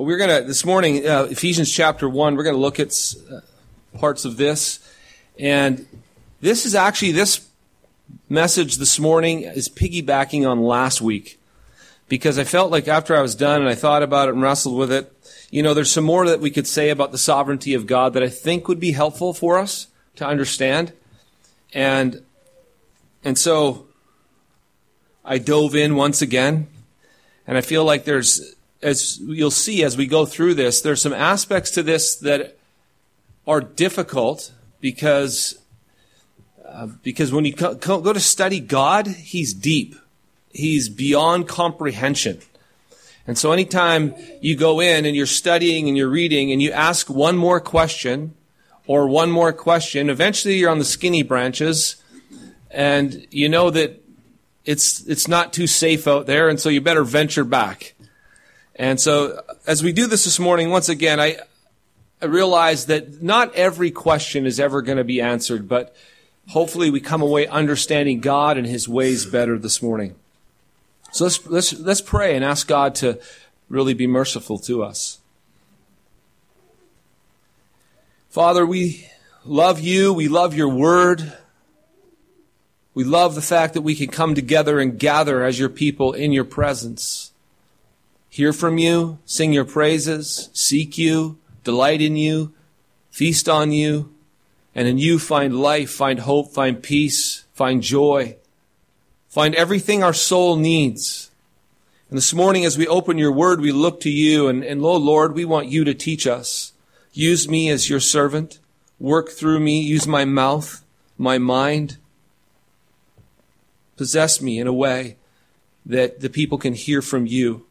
Well, we're going to, this morning, uh, Ephesians chapter 1, we're going to look at uh, parts of this. And this is actually, this message this morning is piggybacking on last week. Because I felt like after I was done and I thought about it and wrestled with it, you know, there's some more that we could say about the sovereignty of God that I think would be helpful for us to understand. And, and so I dove in once again. And I feel like there's as you'll see as we go through this, there's some aspects to this that are difficult because uh, because when you co- go to study God, He's deep, He's beyond comprehension. And so anytime you go in and you're studying and you're reading and you ask one more question or one more question, eventually you're on the skinny branches and you know that it's, it's not too safe out there and so you better venture back. And so, as we do this this morning, once again, I, I realize that not every question is ever going to be answered, but hopefully we come away understanding God and His ways better this morning. So let's, let's, let's pray and ask God to really be merciful to us. Father, we love you. We love your word. We love the fact that we can come together and gather as your people in your presence hear from you, sing your praises, seek you, delight in you, feast on you, and in you find life, find hope, find peace, find joy, find everything our soul needs. And this morning, as we open your word, we look to you, and, and oh Lord, we want you to teach us. Use me as your servant. Work through me. Use my mouth, my mind. Possess me in a way that the people can hear from you.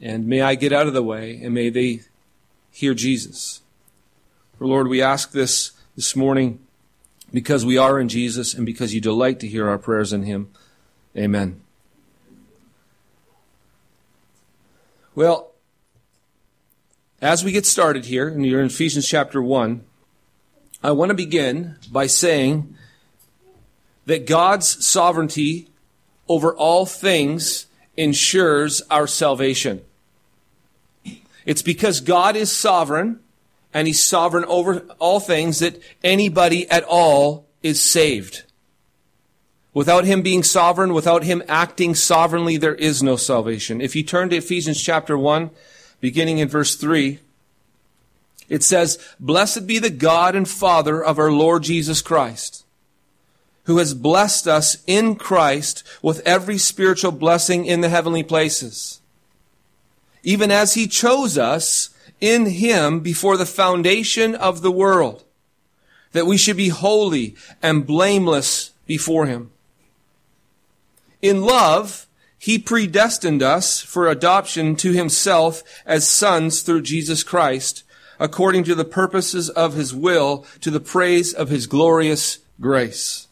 And may I get out of the way and may they hear Jesus. For Lord, we ask this this morning because we are in Jesus and because you delight to hear our prayers in Him. Amen. Well, as we get started here, and you're in Ephesians chapter 1, I want to begin by saying that God's sovereignty over all things ensures our salvation. It's because God is sovereign and he's sovereign over all things that anybody at all is saved. Without him being sovereign, without him acting sovereignly, there is no salvation. If you turn to Ephesians chapter 1, beginning in verse 3, it says, Blessed be the God and Father of our Lord Jesus Christ, who has blessed us in Christ with every spiritual blessing in the heavenly places even as he chose us in him before the foundation of the world, that we should be holy and blameless before him. In love, he predestined us for adoption to himself as sons through Jesus Christ, according to the purposes of his will, to the praise of his glorious grace.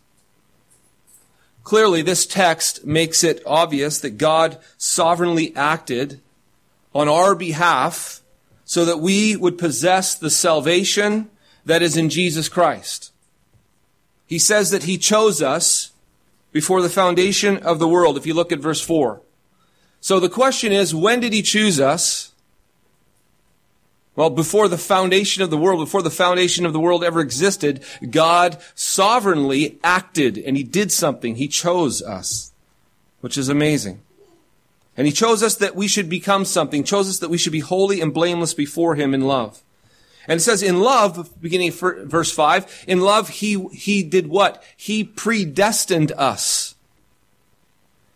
Clearly, this text makes it obvious that God sovereignly acted on our behalf so that we would possess the salvation that is in Jesus Christ. He says that he chose us before the foundation of the world, if you look at verse 4. So the question is, when did he choose us? Well, before the foundation of the world, before the foundation of the world ever existed, God sovereignly acted and he did something. He chose us, which is amazing. And he chose us that we should become something, chose us that we should be holy and blameless before him in love. And it says in love, beginning verse 5, in love he, he did what? He predestined us.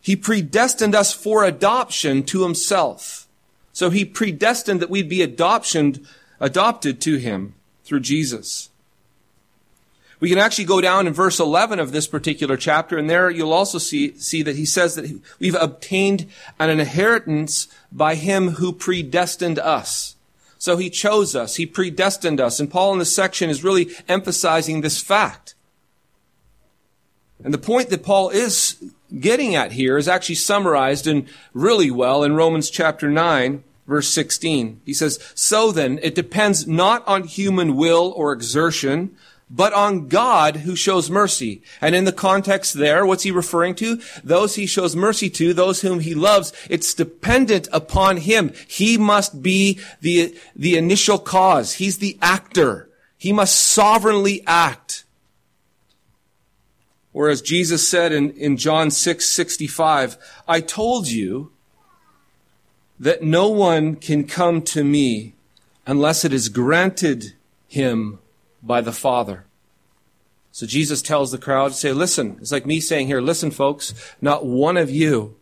He predestined us for adoption to himself. So he predestined that we'd be adoption, adopted to him through Jesus. We can actually go down in verse 11 of this particular chapter, and there you'll also see, see that he says that we've obtained an inheritance by him who predestined us. So he chose us. He predestined us. And Paul in this section is really emphasizing this fact. And the point that Paul is getting at here is actually summarized in really well in Romans chapter 9, verse 16. He says, So then, it depends not on human will or exertion, but on God who shows mercy. And in the context there, what's he referring to? Those he shows mercy to, those whom he loves, it's dependent upon him. He must be the, the initial cause. He's the actor. He must sovereignly act. Whereas Jesus said in, in John 6, 65, I told you that no one can come to me unless it is granted him by the Father. So Jesus tells the crowd, say, listen, it's like me saying here, listen folks, not one of you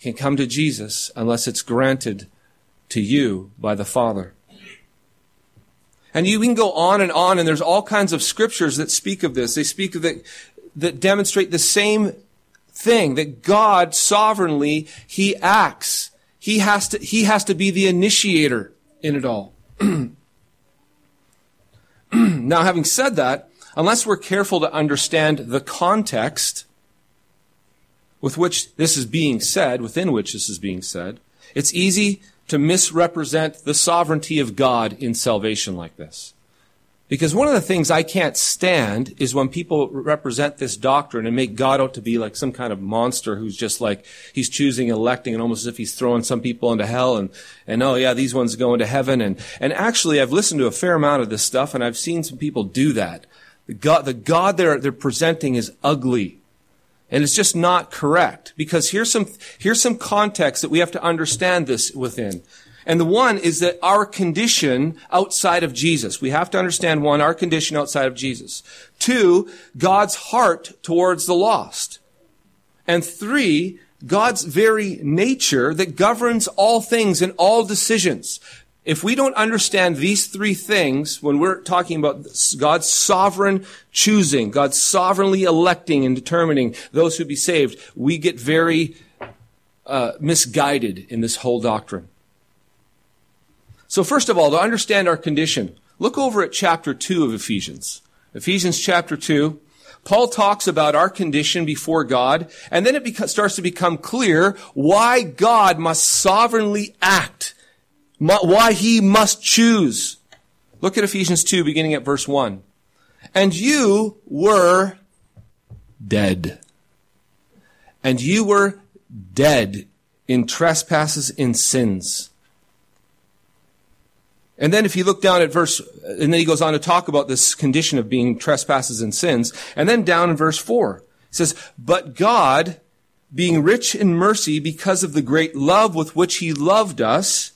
can come to Jesus unless it's granted to you by the Father. And you can go on and on, and there's all kinds of scriptures that speak of this. They speak of it, that demonstrate the same thing, that God sovereignly, He acts. He has to, He has to be the initiator in it all. now, having said that, unless we're careful to understand the context with which this is being said, within which this is being said, it's easy to misrepresent the sovereignty of God in salvation like this. Because one of the things I can't stand is when people represent this doctrine and make God out to be like some kind of monster who's just like, he's choosing, electing, and almost as if he's throwing some people into hell and, and oh yeah, these ones go into heaven. And, and actually I've listened to a fair amount of this stuff and I've seen some people do that. The God, the God they're, they're presenting is ugly. And it's just not correct. Because here's some, here's some context that we have to understand this within. And the one is that our condition outside of Jesus. We have to understand one, our condition outside of Jesus. Two, God's heart towards the lost. And three, God's very nature that governs all things and all decisions. If we don't understand these three things when we're talking about God's sovereign choosing, God's sovereignly electing and determining those who be saved, we get very uh, misguided in this whole doctrine. So first of all, to understand our condition, look over at chapter 2 of Ephesians. Ephesians chapter 2. Paul talks about our condition before God, and then it starts to become clear why God must sovereignly act, why he must choose. Look at Ephesians 2, beginning at verse 1. And you were dead. And you were dead in trespasses and sins and then if you look down at verse, and then he goes on to talk about this condition of being trespasses and sins. And then down in verse four, it says, but God, being rich in mercy because of the great love with which he loved us,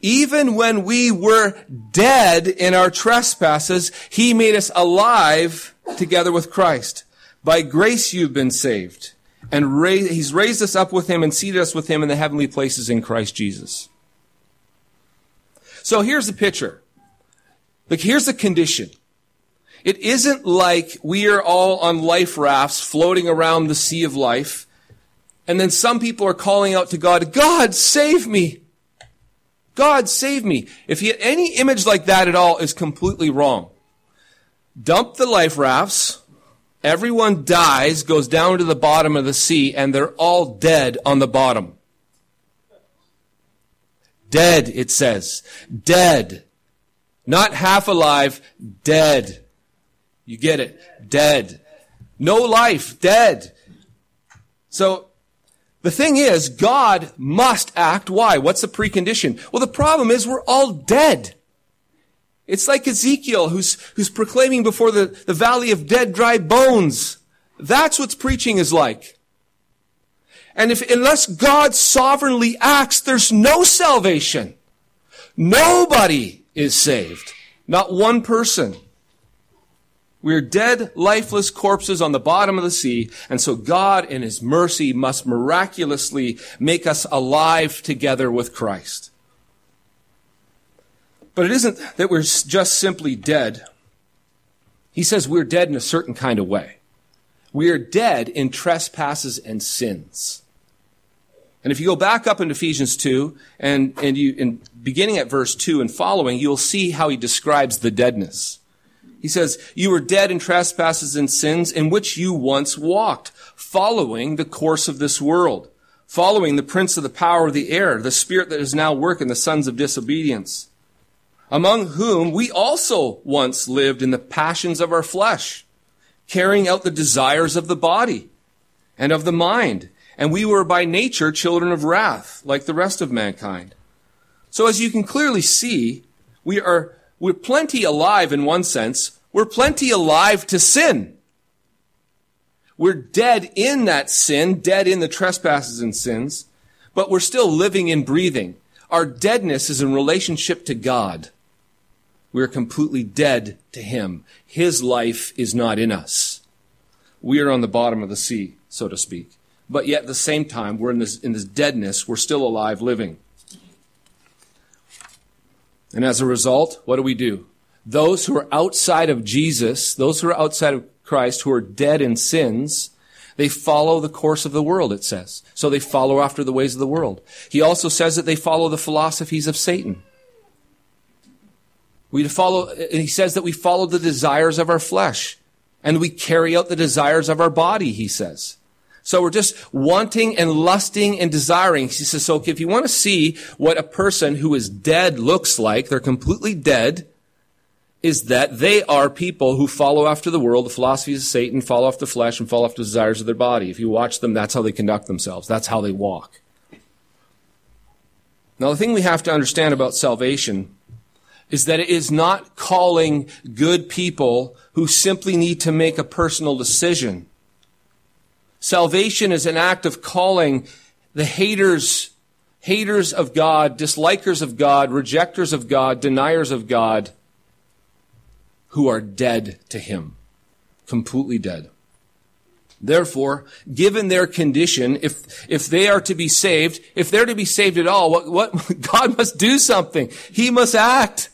even when we were dead in our trespasses, he made us alive together with Christ. By grace you've been saved. And he's raised us up with him and seated us with him in the heavenly places in Christ Jesus. So here's the picture. Like here's the condition. It isn't like we are all on life rafts floating around the sea of life. And then some people are calling out to God, God, save me. God, save me. If he, any image like that at all is completely wrong. Dump the life rafts. Everyone dies, goes down to the bottom of the sea, and they're all dead on the bottom. Dead, it says. Dead. Not half alive, dead. You get it? Dead. No life, dead. So, the thing is, God must act. Why? What's the precondition? Well, the problem is we're all dead. It's like Ezekiel who's, who's proclaiming before the, the valley of dead, dry bones. That's what preaching is like. And if, unless God sovereignly acts, there's no salvation. Nobody is saved. Not one person. We're dead, lifeless corpses on the bottom of the sea, and so God in His mercy must miraculously make us alive together with Christ. But it isn't that we're just simply dead. He says we're dead in a certain kind of way. We are dead in trespasses and sins. And if you go back up in Ephesians 2 and, and you, in beginning at verse 2 and following, you'll see how he describes the deadness. He says, you were dead in trespasses and sins in which you once walked, following the course of this world, following the prince of the power of the air, the spirit that is now working the sons of disobedience among whom we also once lived in the passions of our flesh, carrying out the desires of the body and of the mind. And we were by nature children of wrath, like the rest of mankind. So as you can clearly see, we are, we're plenty alive in one sense. We're plenty alive to sin. We're dead in that sin, dead in the trespasses and sins, but we're still living and breathing. Our deadness is in relationship to God. We are completely dead to Him. His life is not in us. We are on the bottom of the sea, so to speak. But yet at the same time, we're in this, in this deadness. We're still alive living. And as a result, what do we do? Those who are outside of Jesus, those who are outside of Christ, who are dead in sins, they follow the course of the world, it says. So they follow after the ways of the world. He also says that they follow the philosophies of Satan. We follow, he says that we follow the desires of our flesh and we carry out the desires of our body, he says. So we're just wanting and lusting and desiring. He says, so if you want to see what a person who is dead looks like, they're completely dead, is that they are people who follow after the world, the philosophies of Satan, follow after the flesh, and follow after the desires of their body. If you watch them, that's how they conduct themselves. That's how they walk. Now, the thing we have to understand about salvation is that it is not calling good people who simply need to make a personal decision. Salvation is an act of calling the haters, haters of God, dislikers of God, rejectors of God, deniers of God, who are dead to Him. Completely dead. Therefore, given their condition, if, if they are to be saved, if they're to be saved at all, what, what, God must do something. He must act.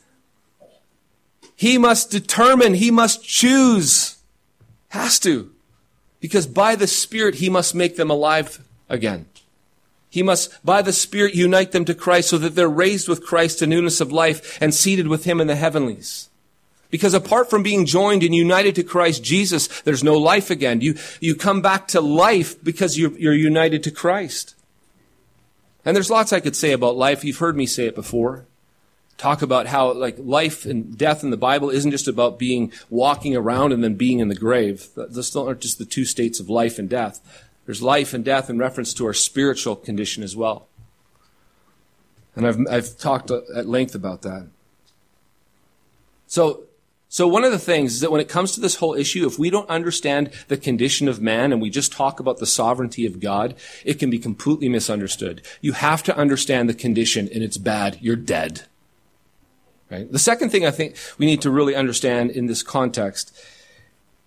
He must determine, he must choose. Has to. Because by the Spirit, he must make them alive again. He must, by the Spirit, unite them to Christ so that they're raised with Christ to newness of life and seated with him in the heavenlies. Because apart from being joined and united to Christ Jesus, there's no life again. You, you come back to life because you're, you're united to Christ. And there's lots I could say about life. You've heard me say it before talk about how like life and death in the Bible isn't just about being walking around and then being in the grave. Those aren't just the two states of life and death. There's life and death in reference to our spiritual condition as well. And I've, I've talked uh, at length about that. So, so one of the things is that when it comes to this whole issue, if we don't understand the condition of man and we just talk about the sovereignty of God, it can be completely misunderstood. You have to understand the condition and it's bad. You're dead. Right? The second thing I think we need to really understand in this context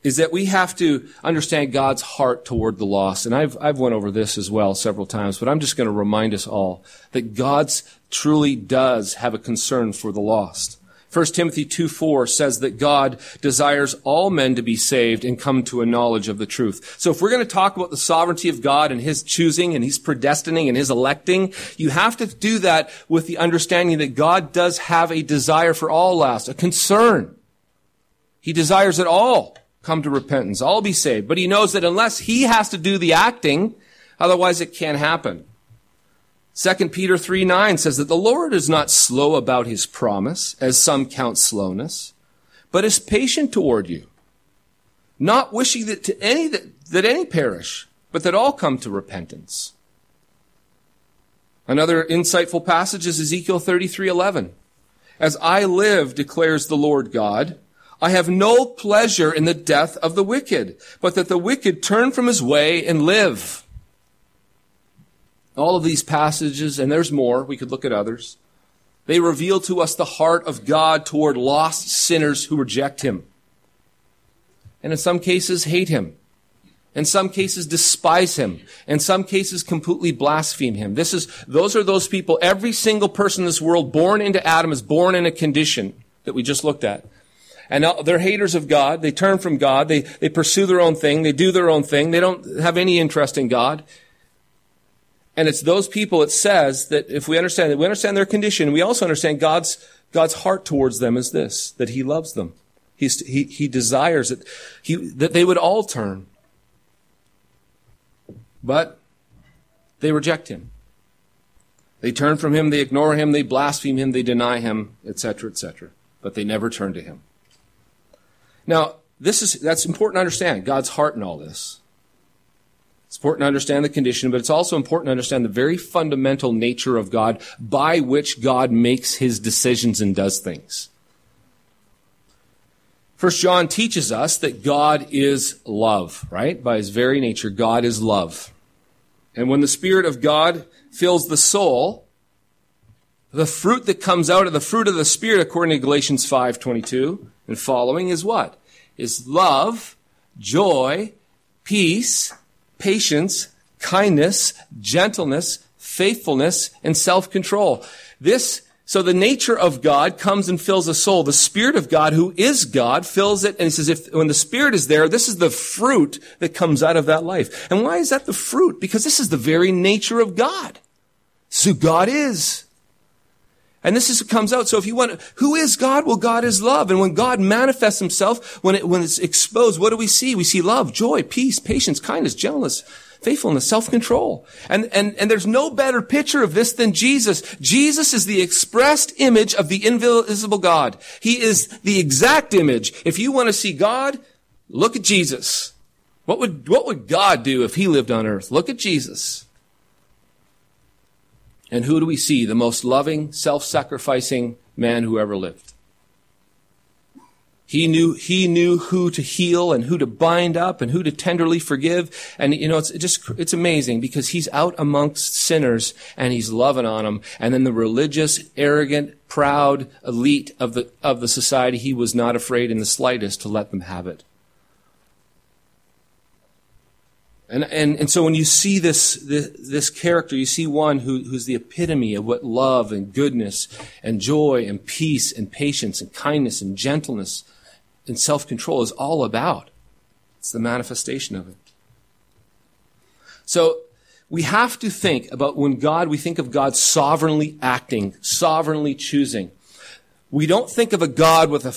is that we have to understand God's heart toward the lost. And I've, I've went over this as well several times, but I'm just going to remind us all that God's truly does have a concern for the lost. 1 Timothy 2 4 says that God desires all men to be saved and come to a knowledge of the truth. So if we're going to talk about the sovereignty of God and His choosing and His predestining and His electing, you have to do that with the understanding that God does have a desire for all last, a concern. He desires that all come to repentance, all be saved. But He knows that unless He has to do the acting, otherwise it can't happen. 2 Peter 3 9 says that the Lord is not slow about his promise, as some count slowness, but is patient toward you, not wishing that to any that, that any perish, but that all come to repentance. Another insightful passage is Ezekiel 33:11. As I live, declares the Lord God, I have no pleasure in the death of the wicked, but that the wicked turn from his way and live. All of these passages, and there's more, we could look at others, they reveal to us the heart of God toward lost sinners who reject Him. And in some cases, hate Him. In some cases, despise Him. In some cases, completely blaspheme Him. This is, those are those people. Every single person in this world born into Adam is born in a condition that we just looked at. And uh, they're haters of God. They turn from God. They, they pursue their own thing. They do their own thing. They don't have any interest in God. And it's those people it says that if we understand that we understand their condition, we also understand God's, God's heart towards them is this, that He loves them. He's, he, he desires that, he, that they would all turn. But they reject Him. They turn from him, they ignore him, they blaspheme him, they deny him, etc., etc. But they never turn to him. Now, this is, that's important to understand God's heart in all this. It's important to understand the condition, but it's also important to understand the very fundamental nature of God by which God makes his decisions and does things. First John teaches us that God is love, right? By his very nature, God is love. And when the Spirit of God fills the soul, the fruit that comes out of the fruit of the Spirit, according to Galatians 5.22 and following, is what? Is love, joy, peace, patience, kindness, gentleness, faithfulness, and self-control. This, so the nature of God comes and fills a soul. The Spirit of God, who is God, fills it. And he says, if, when the Spirit is there, this is the fruit that comes out of that life. And why is that the fruit? Because this is the very nature of God. Who God is. And this is what comes out. So if you want, who is God? Well, God is love. And when God manifests himself, when it, when it's exposed, what do we see? We see love, joy, peace, patience, kindness, gentleness, faithfulness, self-control. And, and, and there's no better picture of this than Jesus. Jesus is the expressed image of the invisible God. He is the exact image. If you want to see God, look at Jesus. What would, what would God do if he lived on earth? Look at Jesus. And who do we see? The most loving, self-sacrificing man who ever lived. He knew, he knew who to heal and who to bind up and who to tenderly forgive. And, you know, it's just, it's amazing because he's out amongst sinners and he's loving on them. And then the religious, arrogant, proud elite of the, of the society, he was not afraid in the slightest to let them have it. And, and, and so when you see this, this, this character, you see one who, who's the epitome of what love and goodness and joy and peace and patience and kindness and gentleness and self-control is all about. It's the manifestation of it. So we have to think about when God, we think of God sovereignly acting, sovereignly choosing. We don't think of a God with a,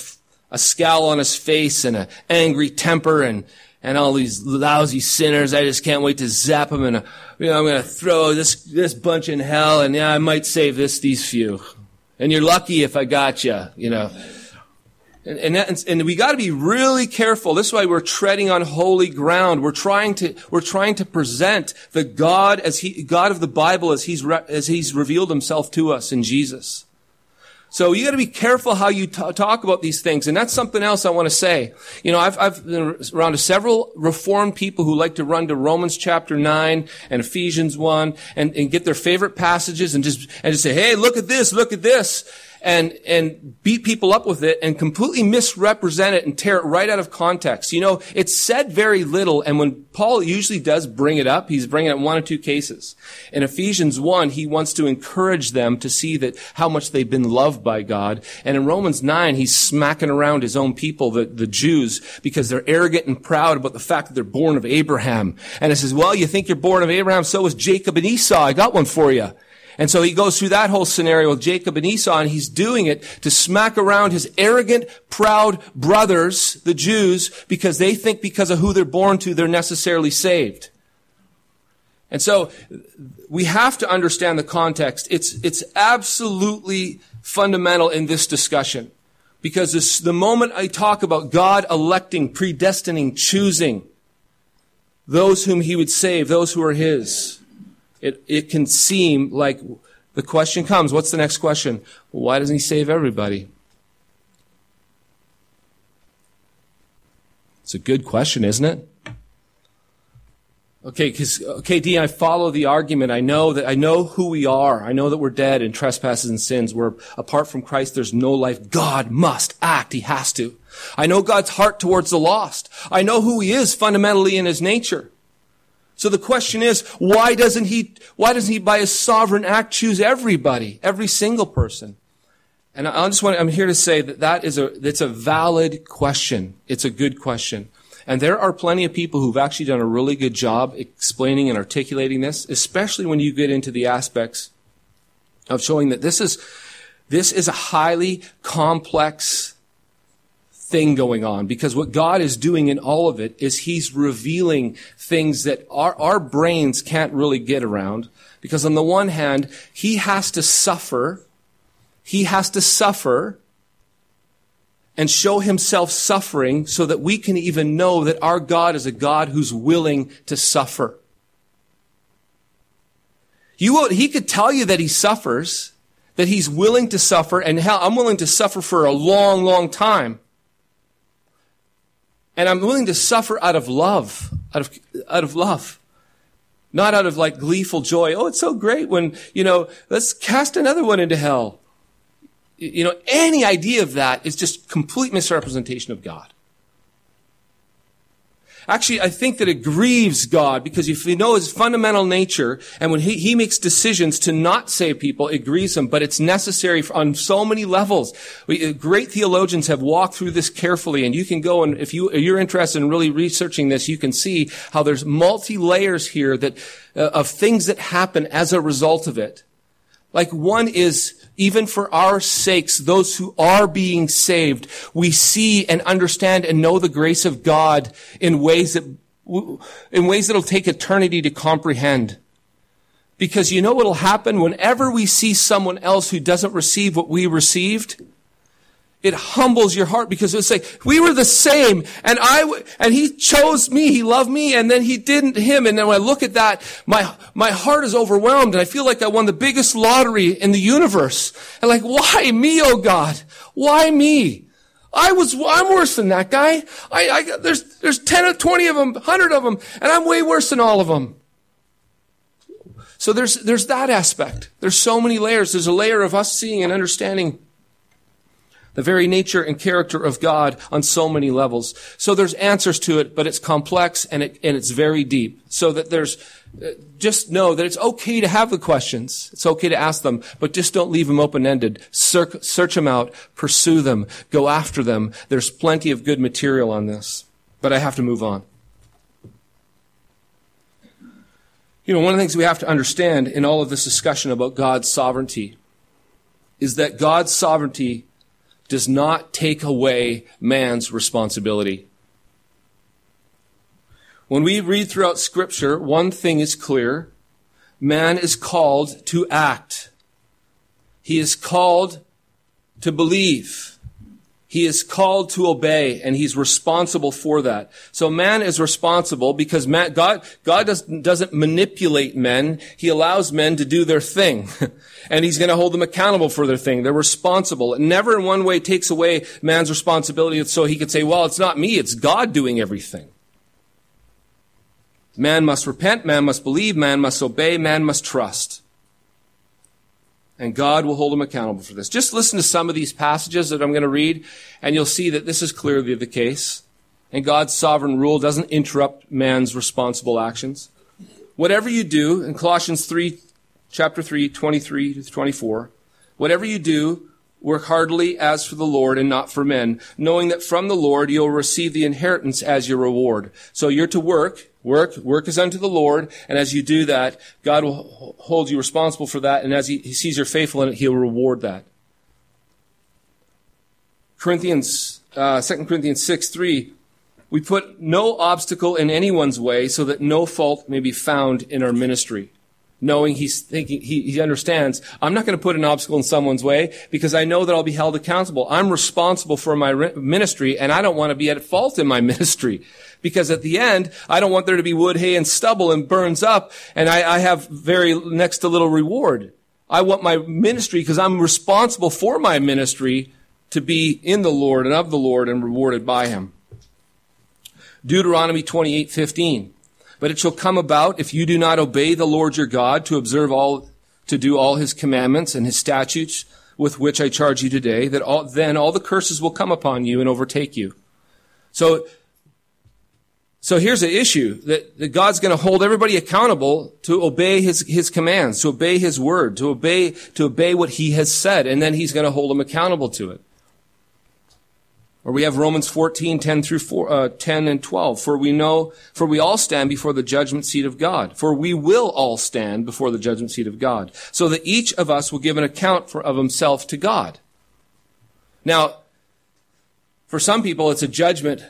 a scowl on his face and an angry temper and, and all these lousy sinners. I just can't wait to zap them and, you know, I'm going to throw this, this bunch in hell and yeah, I might save this, these few. And you're lucky if I got you, you know. And, and, that, and we got to be really careful. This is why we're treading on holy ground. We're trying to, we're trying to present the God as he, God of the Bible as he's, re, as he's revealed himself to us in Jesus. So you got to be careful how you t- talk about these things. And that's something else I want to say. You know, I've, I've been around several reformed people who like to run to Romans chapter 9 and Ephesians 1 and, and get their favorite passages and just, and just say, hey, look at this, look at this and, and beat people up with it and completely misrepresent it and tear it right out of context. You know, it's said very little, and when Paul usually does bring it up, he's bringing it in one or two cases. In Ephesians 1, he wants to encourage them to see that how much they've been loved by God. And in Romans 9, he's smacking around his own people, the, the Jews, because they're arrogant and proud about the fact that they're born of Abraham. And it says, well, you think you're born of Abraham, so is Jacob and Esau. I got one for you. And so he goes through that whole scenario with Jacob and Esau, and he's doing it to smack around his arrogant, proud brothers, the Jews, because they think because of who they're born to, they're necessarily saved. And so we have to understand the context. It's, it's absolutely fundamental in this discussion. Because this, the moment I talk about God electing, predestining, choosing those whom he would save, those who are his, it, it can seem like the question comes, what's the next question? Why doesn't he save everybody? It's a good question, isn't it? Okay, because okay, Dean, I follow the argument. I know that I know who we are. I know that we're dead in trespasses and sins. We're apart from Christ. There's no life. God must act. He has to. I know God's heart towards the lost. I know who He is fundamentally in His nature. So the question is, why doesn't he, why doesn't he by his sovereign act choose everybody, every single person? And I just want, I'm here to say that that is a, that's a valid question. It's a good question. And there are plenty of people who've actually done a really good job explaining and articulating this, especially when you get into the aspects of showing that this is, this is a highly complex thing going on because what God is doing in all of it is he's revealing things that our, our brains can't really get around. Because on the one hand, he has to suffer. He has to suffer and show himself suffering so that we can even know that our God is a God who's willing to suffer. You, he could tell you that he suffers, that he's willing to suffer, and hell, I'm willing to suffer for a long, long time. And I'm willing to suffer out of love, out of, out of love. Not out of like gleeful joy. Oh, it's so great when, you know, let's cast another one into hell. You know, any idea of that is just complete misrepresentation of God. Actually, I think that it grieves God because if you know his fundamental nature and when he, he makes decisions to not save people, it grieves him, but it's necessary on so many levels. We, uh, great theologians have walked through this carefully and you can go and if you, you're interested in really researching this, you can see how there's multi layers here that, uh, of things that happen as a result of it. Like one is even for our sakes, those who are being saved, we see and understand and know the grace of God in ways that, in ways that'll take eternity to comprehend. Because you know what'll happen whenever we see someone else who doesn't receive what we received? It humbles your heart because it's like we were the same and I and he chose me he loved me and then he didn't him. And then when I look at that my my heart is overwhelmed and I feel like I won the biggest lottery in the universe. And like why me oh God? Why me? I was I'm worse than that guy. I, I there's there's 10 or 20 of them 100 of them and I'm way worse than all of them so there's there's that aspect. There's so many layers. There's a layer of us seeing and understanding the very nature and character of God on so many levels. So there's answers to it, but it's complex and, it, and it's very deep. So that there's, uh, just know that it's okay to have the questions. It's okay to ask them, but just don't leave them open-ended. Search, search them out, pursue them, go after them. There's plenty of good material on this, but I have to move on. You know, one of the things we have to understand in all of this discussion about God's sovereignty is that God's sovereignty does not take away man's responsibility. When we read throughout scripture, one thing is clear. Man is called to act. He is called to believe. He is called to obey and he's responsible for that. So man is responsible because man, God, God does, doesn't manipulate men. He allows men to do their thing. and he's going to hold them accountable for their thing. They're responsible. It never in one way takes away man's responsibility so he could say, well, it's not me, it's God doing everything. Man must repent, man must believe, man must obey, man must trust and God will hold him accountable for this. Just listen to some of these passages that I'm going to read, and you'll see that this is clearly the case. And God's sovereign rule doesn't interrupt man's responsible actions. Whatever you do, in Colossians 3, chapter 3, 23 to 24, whatever you do, work heartily as for the Lord and not for men, knowing that from the Lord you'll receive the inheritance as your reward. So you're to work, Work, work is unto the Lord, and as you do that, God will hold you responsible for that, and as He, he sees you're faithful in it, He'll reward that. Corinthians, uh, 2 Corinthians 6, 3, we put no obstacle in anyone's way so that no fault may be found in our ministry knowing he's thinking, he, he understands, I'm not going to put an obstacle in someone's way because I know that I'll be held accountable. I'm responsible for my ministry and I don't want to be at fault in my ministry because at the end, I don't want there to be wood, hay, and stubble and burns up and I, I have very next to little reward. I want my ministry because I'm responsible for my ministry to be in the Lord and of the Lord and rewarded by him. Deuteronomy 28:15 but it shall come about if you do not obey the Lord your God to observe all, to do all his commandments and his statutes with which I charge you today, that all, then all the curses will come upon you and overtake you. So, so here's the issue that, that God's going to hold everybody accountable to obey his, his commands, to obey his word, to obey, to obey what he has said, and then he's going to hold them accountable to it. Or we have Romans 14, 10 through 4, uh, 10 and 12. For we know, for we all stand before the judgment seat of God. For we will all stand before the judgment seat of God. So that each of us will give an account for, of himself to God. Now, For some people, it's a judgment.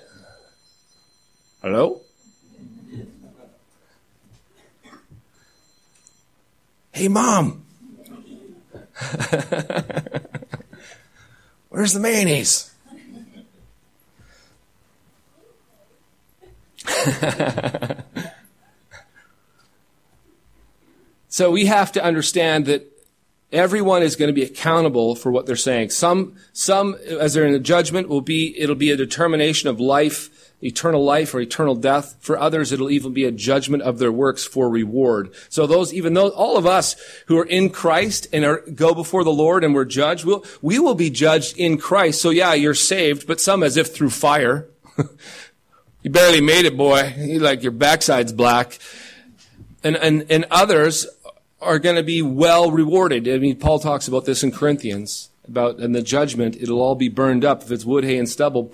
Hello? Hey, mom. Where's the mayonnaise? so we have to understand that everyone is going to be accountable for what they're saying. Some, some, as they're in the judgment, will be, it'll be a determination of life eternal life or eternal death. For others, it'll even be a judgment of their works for reward. So those, even though all of us who are in Christ and are, go before the Lord and we're judged, we'll, we will be judged in Christ. So yeah, you're saved, but some as if through fire. you barely made it, boy. You like your backside's black. And, and, and others are going to be well rewarded. I mean, Paul talks about this in Corinthians about in the judgment, it'll all be burned up. If it's wood, hay, and stubble,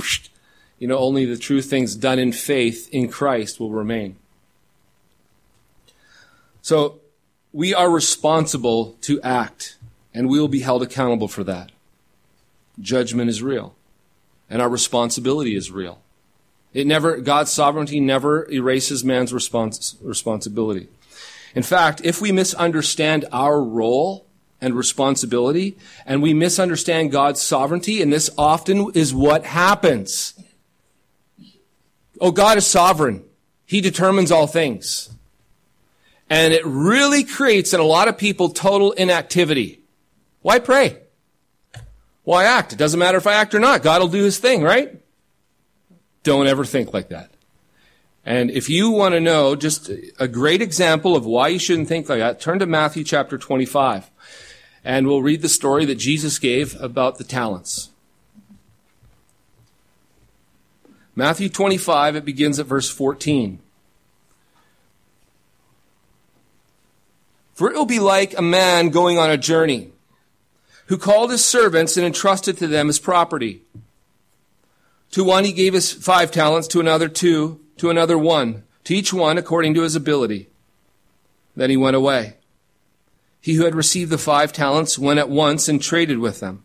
you know, only the true things done in faith in Christ will remain. So we are responsible to act, and we will be held accountable for that. Judgment is real, and our responsibility is real. It never, God's sovereignty never erases man's respons- responsibility. In fact, if we misunderstand our role and responsibility, and we misunderstand God's sovereignty, and this often is what happens, Oh, God is sovereign. He determines all things. And it really creates in a lot of people total inactivity. Why pray? Why act? It doesn't matter if I act or not. God will do his thing, right? Don't ever think like that. And if you want to know just a great example of why you shouldn't think like that, turn to Matthew chapter 25. And we'll read the story that Jesus gave about the talents. Matthew 25, it begins at verse 14. For it will be like a man going on a journey who called his servants and entrusted to them his property. To one he gave his five talents, to another two, to another one, to each one according to his ability. Then he went away. He who had received the five talents went at once and traded with them,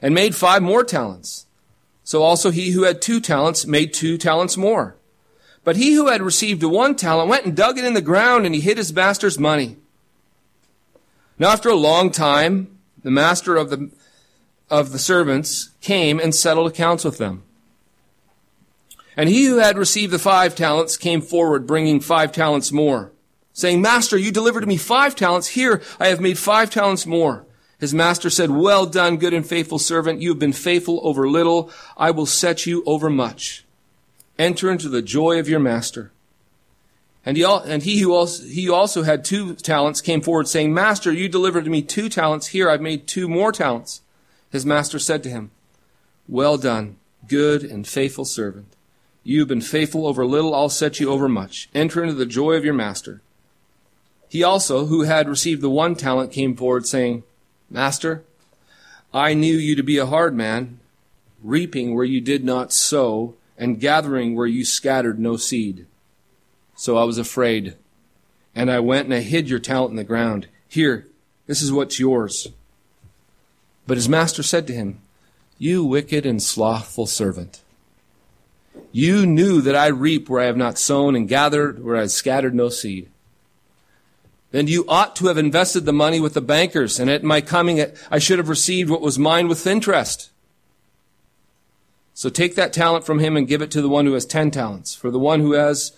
and made five more talents. So also he who had two talents made two talents more. But he who had received one talent went and dug it in the ground and he hid his master's money. Now after a long time, the master of the, of the servants came and settled accounts with them. And he who had received the five talents came forward bringing five talents more, saying, Master, you delivered to me five talents. Here I have made five talents more. His master said, Well done, good and faithful servant. You have been faithful over little. I will set you over much. Enter into the joy of your master. And he, and he who also, he also had two talents came forward saying, Master, you delivered to me two talents. Here I've made two more talents. His master said to him, Well done, good and faithful servant. You have been faithful over little. I'll set you over much. Enter into the joy of your master. He also, who had received the one talent, came forward saying, Master, I knew you to be a hard man, reaping where you did not sow, and gathering where you scattered no seed. So I was afraid, and I went and I hid your talent in the ground. Here, this is what's yours. But his master said to him, You wicked and slothful servant. You knew that I reap where I have not sown and gathered where I have scattered no seed then you ought to have invested the money with the bankers, and at my coming, I should have received what was mine with interest. So take that talent from him and give it to the one who has ten talents. For the one who has,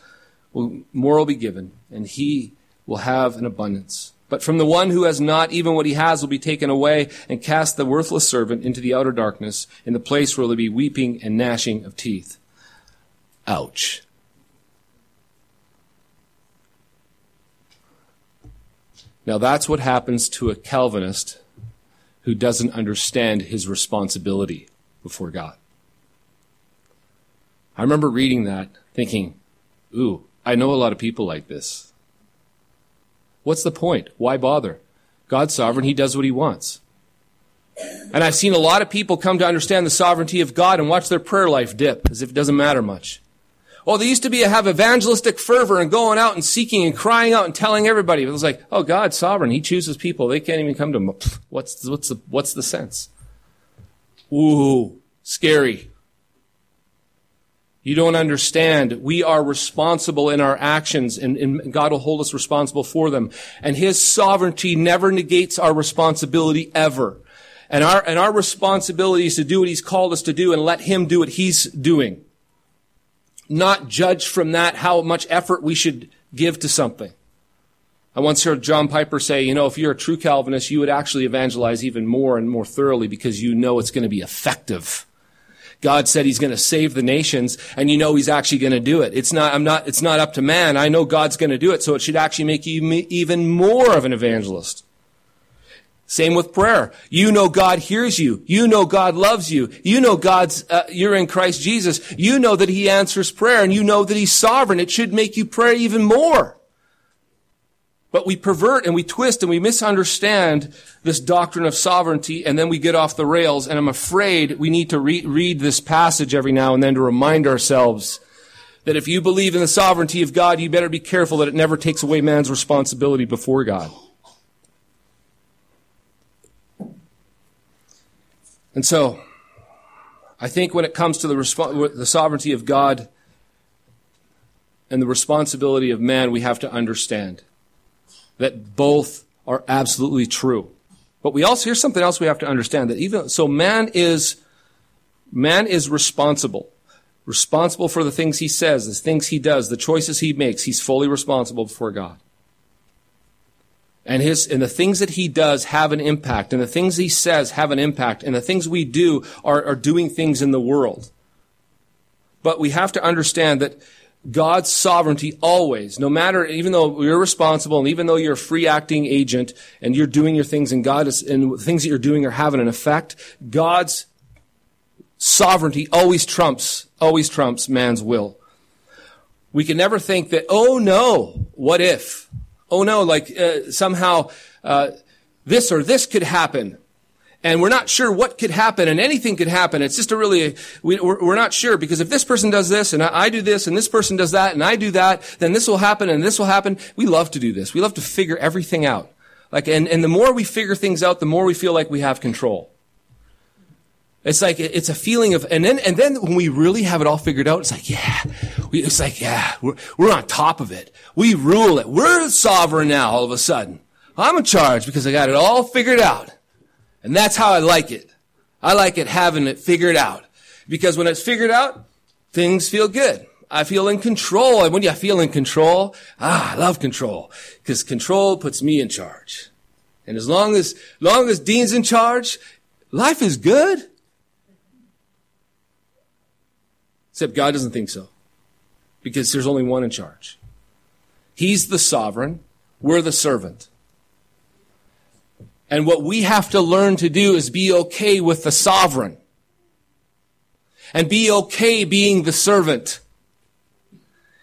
more will be given, and he will have an abundance. But from the one who has not, even what he has will be taken away, and cast the worthless servant into the outer darkness, in the place where there will be weeping and gnashing of teeth. Ouch. Now that's what happens to a Calvinist who doesn't understand his responsibility before God. I remember reading that thinking, ooh, I know a lot of people like this. What's the point? Why bother? God's sovereign. He does what he wants. And I've seen a lot of people come to understand the sovereignty of God and watch their prayer life dip as if it doesn't matter much. Oh, they used to be have evangelistic fervor and going out and seeking and crying out and telling everybody. It was like, oh, God's sovereign. He chooses people. They can't even come to him. What's what's the what's the sense? Ooh, scary. You don't understand. We are responsible in our actions and, and, God will hold us responsible for them. And His sovereignty never negates our responsibility ever. And our, and our responsibility is to do what He's called us to do and let Him do what He's doing. Not judge from that how much effort we should give to something. I once heard John Piper say, you know, if you're a true Calvinist, you would actually evangelize even more and more thoroughly because you know it's going to be effective. God said he's going to save the nations and you know he's actually going to do it. It's not, I'm not, it's not up to man. I know God's going to do it. So it should actually make you even more of an evangelist. Same with prayer. You know God hears you. You know God loves you. You know God's, uh, you're in Christ Jesus. You know that he answers prayer and you know that he's sovereign. It should make you pray even more. But we pervert and we twist and we misunderstand this doctrine of sovereignty and then we get off the rails. And I'm afraid we need to re- read this passage every now and then to remind ourselves that if you believe in the sovereignty of God, you better be careful that it never takes away man's responsibility before God. And so, I think when it comes to the, resp- the sovereignty of God and the responsibility of man, we have to understand that both are absolutely true. But we also, here's something else we have to understand that even, so man is, man is responsible. Responsible for the things he says, the things he does, the choices he makes. He's fully responsible before God. And his, and the things that he does have an impact, and the things he says have an impact, and the things we do are, are doing things in the world. But we have to understand that God's sovereignty always, no matter, even though you're responsible and even though you're a free acting agent and you're doing your things and God is, and things that you're doing are having an effect, God's sovereignty always trumps, always trumps man's will. We can never think that, oh no, what if? Oh no, like uh, somehow uh, this or this could happen and we're not sure what could happen and anything could happen. It's just a really, we, are not sure because if this person does this and I, I do this and this person does that and I do that, then this will happen and this will happen. We love to do this. We love to figure everything out. Like, and, and the more we figure things out, the more we feel like we have control. It's like, it's a feeling of, and then, and then when we really have it all figured out, it's like, yeah, we, it's like, yeah, we're, we're on top of it. We rule it. We're sovereign now all of a sudden. I'm in charge because I got it all figured out. And that's how I like it. I like it having it figured out. Because when it's figured out, things feel good. I feel in control. And when you feel in control, ah, I love control. Because control puts me in charge. And as long as, long as Dean's in charge, life is good. Except God doesn't think so. Because there's only one in charge. He's the sovereign. We're the servant. And what we have to learn to do is be okay with the sovereign. And be okay being the servant.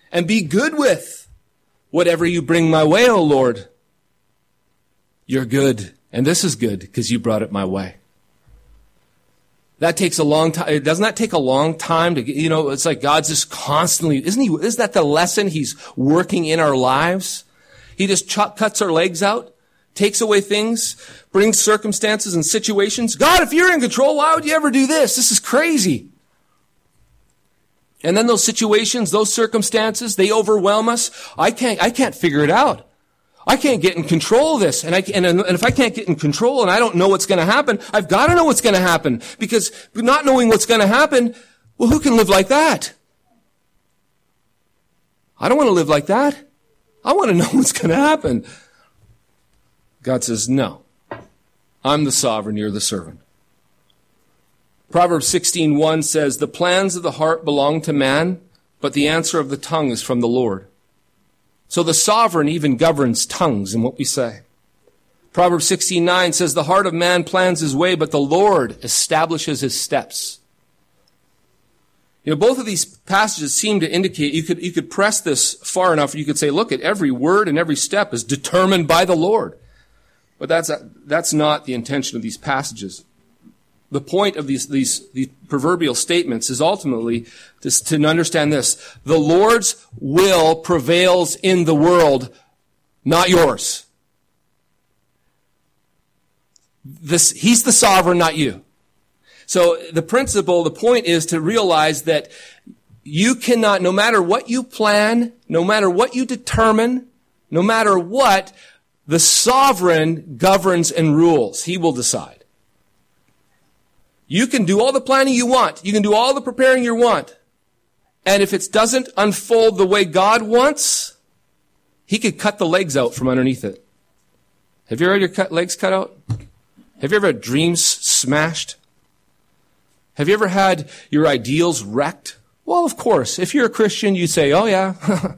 And be good with whatever you bring my way, O Lord. You're good. And this is good because you brought it my way. That takes a long time. It Doesn't that take a long time to, you know, it's like God's just constantly, isn't he, isn't that the lesson he's working in our lives? He just ch- cuts our legs out takes away things, brings circumstances and situations. God, if you're in control, why would you ever do this? This is crazy. And then those situations, those circumstances, they overwhelm us. I can't, I can't figure it out. I can't get in control of this. And, I, and, and if I can't get in control and I don't know what's going to happen, I've got to know what's going to happen. Because not knowing what's going to happen, well, who can live like that? I don't want to live like that. I want to know what's going to happen. God says, no. I'm the sovereign, you're the servant. Proverbs 16:1 says, "The plans of the heart belong to man, but the answer of the tongue is from the Lord." So the sovereign even governs tongues and what we say. Proverbs 16:9 says, "The heart of man plans his way, but the Lord establishes his steps." You know, both of these passages seem to indicate you could, you could press this far enough, you could say, look at every word and every step is determined by the Lord. But that's, that's not the intention of these passages. The point of these, these, these proverbial statements is ultimately to, to understand this. The Lord's will prevails in the world, not yours. This, he's the sovereign, not you. So the principle, the point is to realize that you cannot, no matter what you plan, no matter what you determine, no matter what, the sovereign governs and rules. He will decide. You can do all the planning you want. You can do all the preparing you want. And if it doesn't unfold the way God wants, He could cut the legs out from underneath it. Have you ever had your legs cut out? Have you ever had dreams smashed? Have you ever had your ideals wrecked? Well, of course. If you're a Christian, you'd say, oh yeah,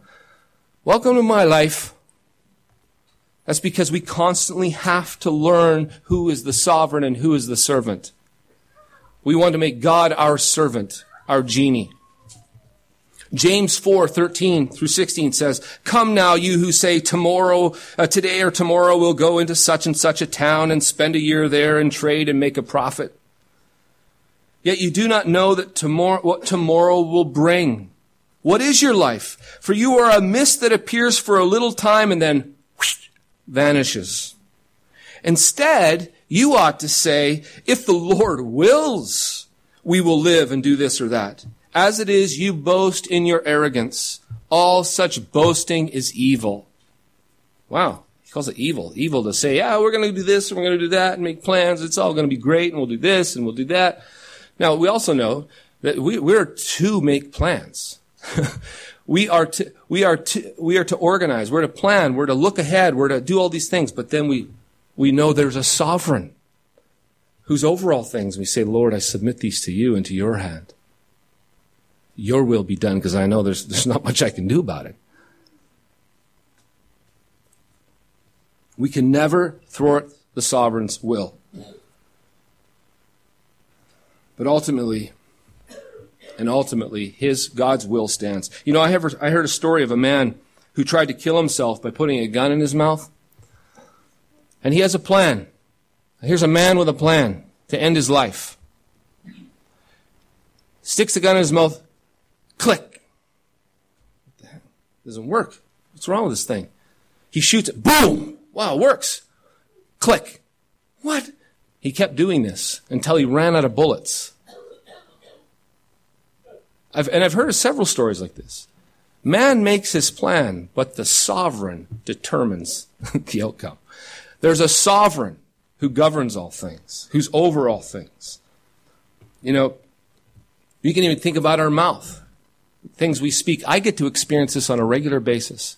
welcome to my life. That's because we constantly have to learn who is the sovereign and who is the servant. We want to make God our servant, our genie. James 4, 13 through 16 says, Come now, you who say tomorrow, uh, today or tomorrow we'll go into such and such a town and spend a year there and trade and make a profit. Yet you do not know that tomorrow, what tomorrow will bring. What is your life? For you are a mist that appears for a little time and then whoosh, vanishes. Instead, you ought to say, if the Lord wills, we will live and do this or that. As it is, you boast in your arrogance. All such boasting is evil. Wow. He calls it evil. Evil to say, yeah, we're going to do this and we're going to do that and make plans. It's all going to be great and we'll do this and we'll do that. Now, we also know that we, we're to make plans. we are to, we are to, we are to organize. We're to plan. We're to look ahead. We're to do all these things. But then we, we know there's a sovereign who's over all things. We say, Lord, I submit these to you and to your hand. Your will be done because I know there's, there's not much I can do about it. We can never thwart the sovereign's will. But ultimately, and ultimately, his, God's will stands. You know, I, have, I heard a story of a man who tried to kill himself by putting a gun in his mouth. And he has a plan. Here's a man with a plan to end his life. Sticks the gun in his mouth. Click. Doesn't work. What's wrong with this thing? He shoots it. Boom! Wow, works. Click. What? He kept doing this until he ran out of bullets. I've, and I've heard of several stories like this. Man makes his plan, but the sovereign determines the outcome. There's a sovereign who governs all things, who's over all things. You know, you can even think about our mouth, things we speak. I get to experience this on a regular basis.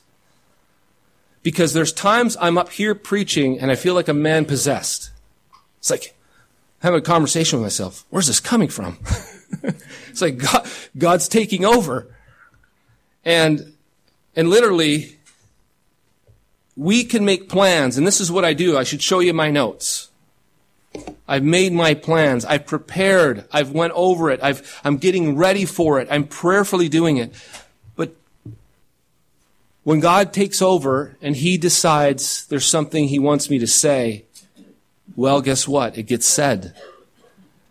Because there's times I'm up here preaching and I feel like a man possessed. It's like having a conversation with myself. Where's this coming from? it's like God, God's taking over. And, and literally, we can make plans, and this is what I do. I should show you my notes. I've made my plans. I've prepared. I've went over it. I've, I'm getting ready for it. I'm prayerfully doing it. But when God takes over and He decides there's something He wants me to say, well, guess what? It gets said.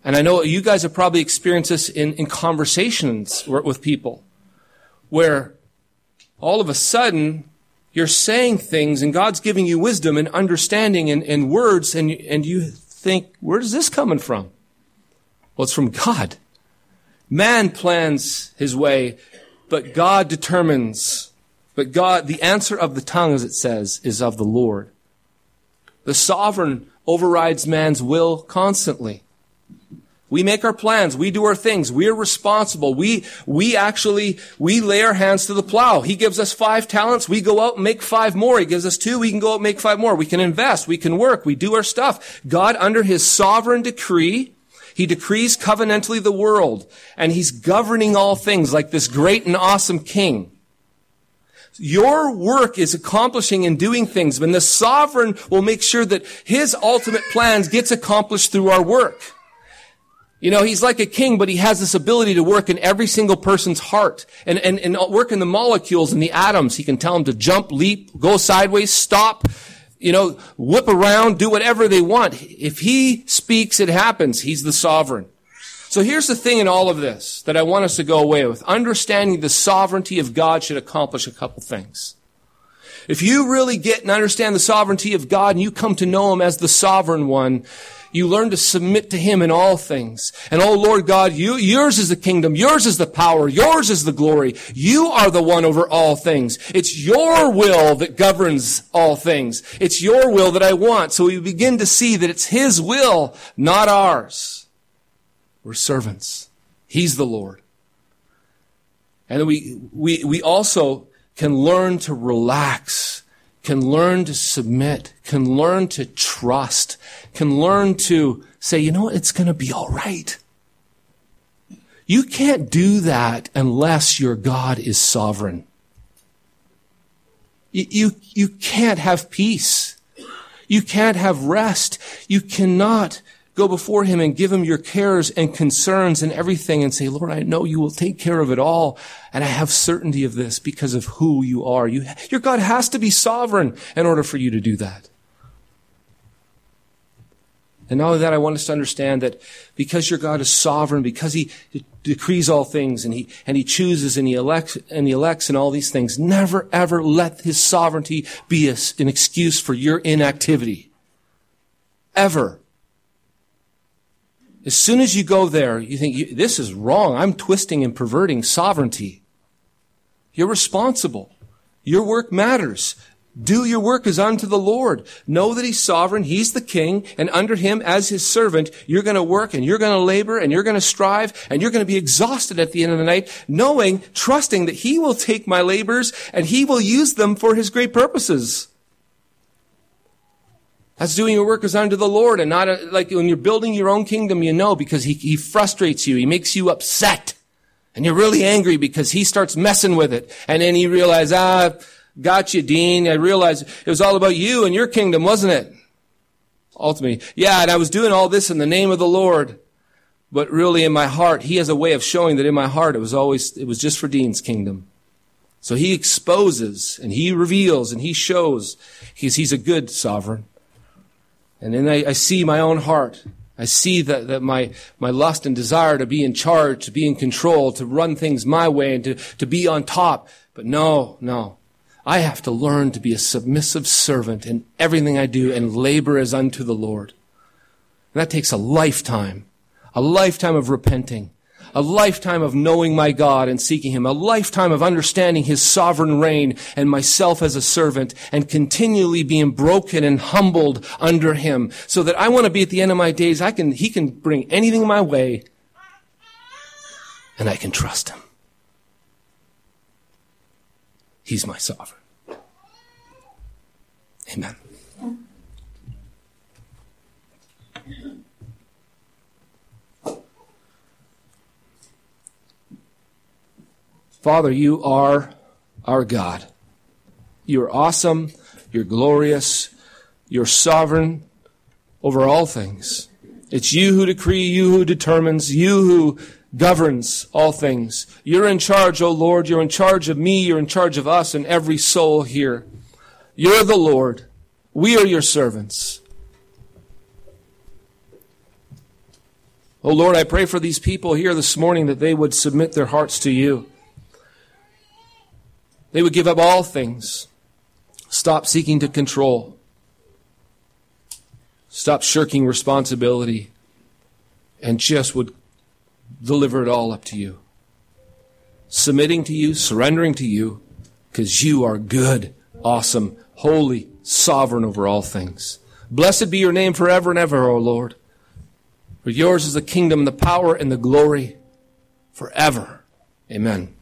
And I know you guys have probably experienced this in, in conversations with people where all of a sudden you're saying things and God's giving you wisdom and understanding and, and words and, and you think, where is this coming from? Well, it's from God. Man plans his way, but God determines. But God, the answer of the tongue, as it says, is of the Lord. The sovereign overrides man's will constantly. We make our plans. We do our things. We are responsible. We, we actually, we lay our hands to the plow. He gives us five talents. We go out and make five more. He gives us two. We can go out and make five more. We can invest. We can work. We do our stuff. God, under his sovereign decree, he decrees covenantally the world and he's governing all things like this great and awesome king. Your work is accomplishing and doing things, and the sovereign will make sure that his ultimate plans gets accomplished through our work. You know, he's like a king, but he has this ability to work in every single person's heart and, and, and work in the molecules and the atoms. He can tell them to jump, leap, go sideways, stop, you know, whip around, do whatever they want. If he speaks, it happens. He's the sovereign. So here's the thing in all of this that I want us to go away with. Understanding the sovereignty of God should accomplish a couple things. If you really get and understand the sovereignty of God and you come to know Him as the sovereign one, You learn to submit to Him in all things. And oh Lord God, you, yours is the kingdom, yours is the power, yours is the glory. You are the one over all things. It's your will that governs all things. It's your will that I want. So we begin to see that it's His will, not ours. We're servants. He's the Lord. And we, we, we also can learn to relax can learn to submit, can learn to trust, can learn to say, you know what, it's going to be all right. You can't do that unless your God is sovereign. You, you, you can't have peace. You can't have rest. You cannot go before Him and give Him your cares and concerns and everything and say, Lord, I know you will take care of it all. And I have certainty of this because of who you are. You, your God has to be sovereign in order for you to do that. And not only that, I want us to understand that because your God is sovereign, because He decrees all things and He, and He chooses and He elects and He elects and all these things, never ever let His sovereignty be a, an excuse for your inactivity. Ever. As soon as you go there, you think, this is wrong. I'm twisting and perverting sovereignty. You're responsible. Your work matters. Do your work as unto the Lord. Know that He's sovereign. He's the King. And under Him, as His servant, you're going to work and you're going to labor and you're going to strive and you're going to be exhausted at the end of the night, knowing, trusting that He will take my labors and He will use them for His great purposes. That's doing your work as unto the Lord and not a, like when you're building your own kingdom, you know, because he, he frustrates you. He makes you upset. And you're really angry because he starts messing with it. And then you realize, ah, got you, Dean. I realize it was all about you and your kingdom, wasn't it? Ultimately, yeah, and I was doing all this in the name of the Lord. But really in my heart, he has a way of showing that in my heart it was always, it was just for Dean's kingdom. So he exposes and he reveals and he shows he's, he's a good sovereign. And then I, I see my own heart. I see that, that my, my lust and desire to be in charge, to be in control, to run things my way and to, to be on top. But no, no. I have to learn to be a submissive servant in everything I do and labor as unto the Lord. And that takes a lifetime, a lifetime of repenting, a lifetime of knowing my God and seeking Him, a lifetime of understanding His sovereign reign and myself as a servant and continually being broken and humbled under Him so that I want to be at the end of my days, I can, He can bring anything my way and I can trust Him. He's my sovereign. Amen. Father, you are our God. You're awesome. You're glorious. You're sovereign over all things. It's you who decree, you who determines, you who governs all things. You're in charge, O Lord. You're in charge of me. You're in charge of us and every soul here. You're the Lord. We are your servants. O Lord, I pray for these people here this morning that they would submit their hearts to you. They would give up all things, stop seeking to control, stop shirking responsibility, and just would deliver it all up to you. Submitting to you, surrendering to you, because you are good, awesome, holy, sovereign over all things. Blessed be your name forever and ever, O Lord. For yours is the kingdom, the power, and the glory forever. Amen.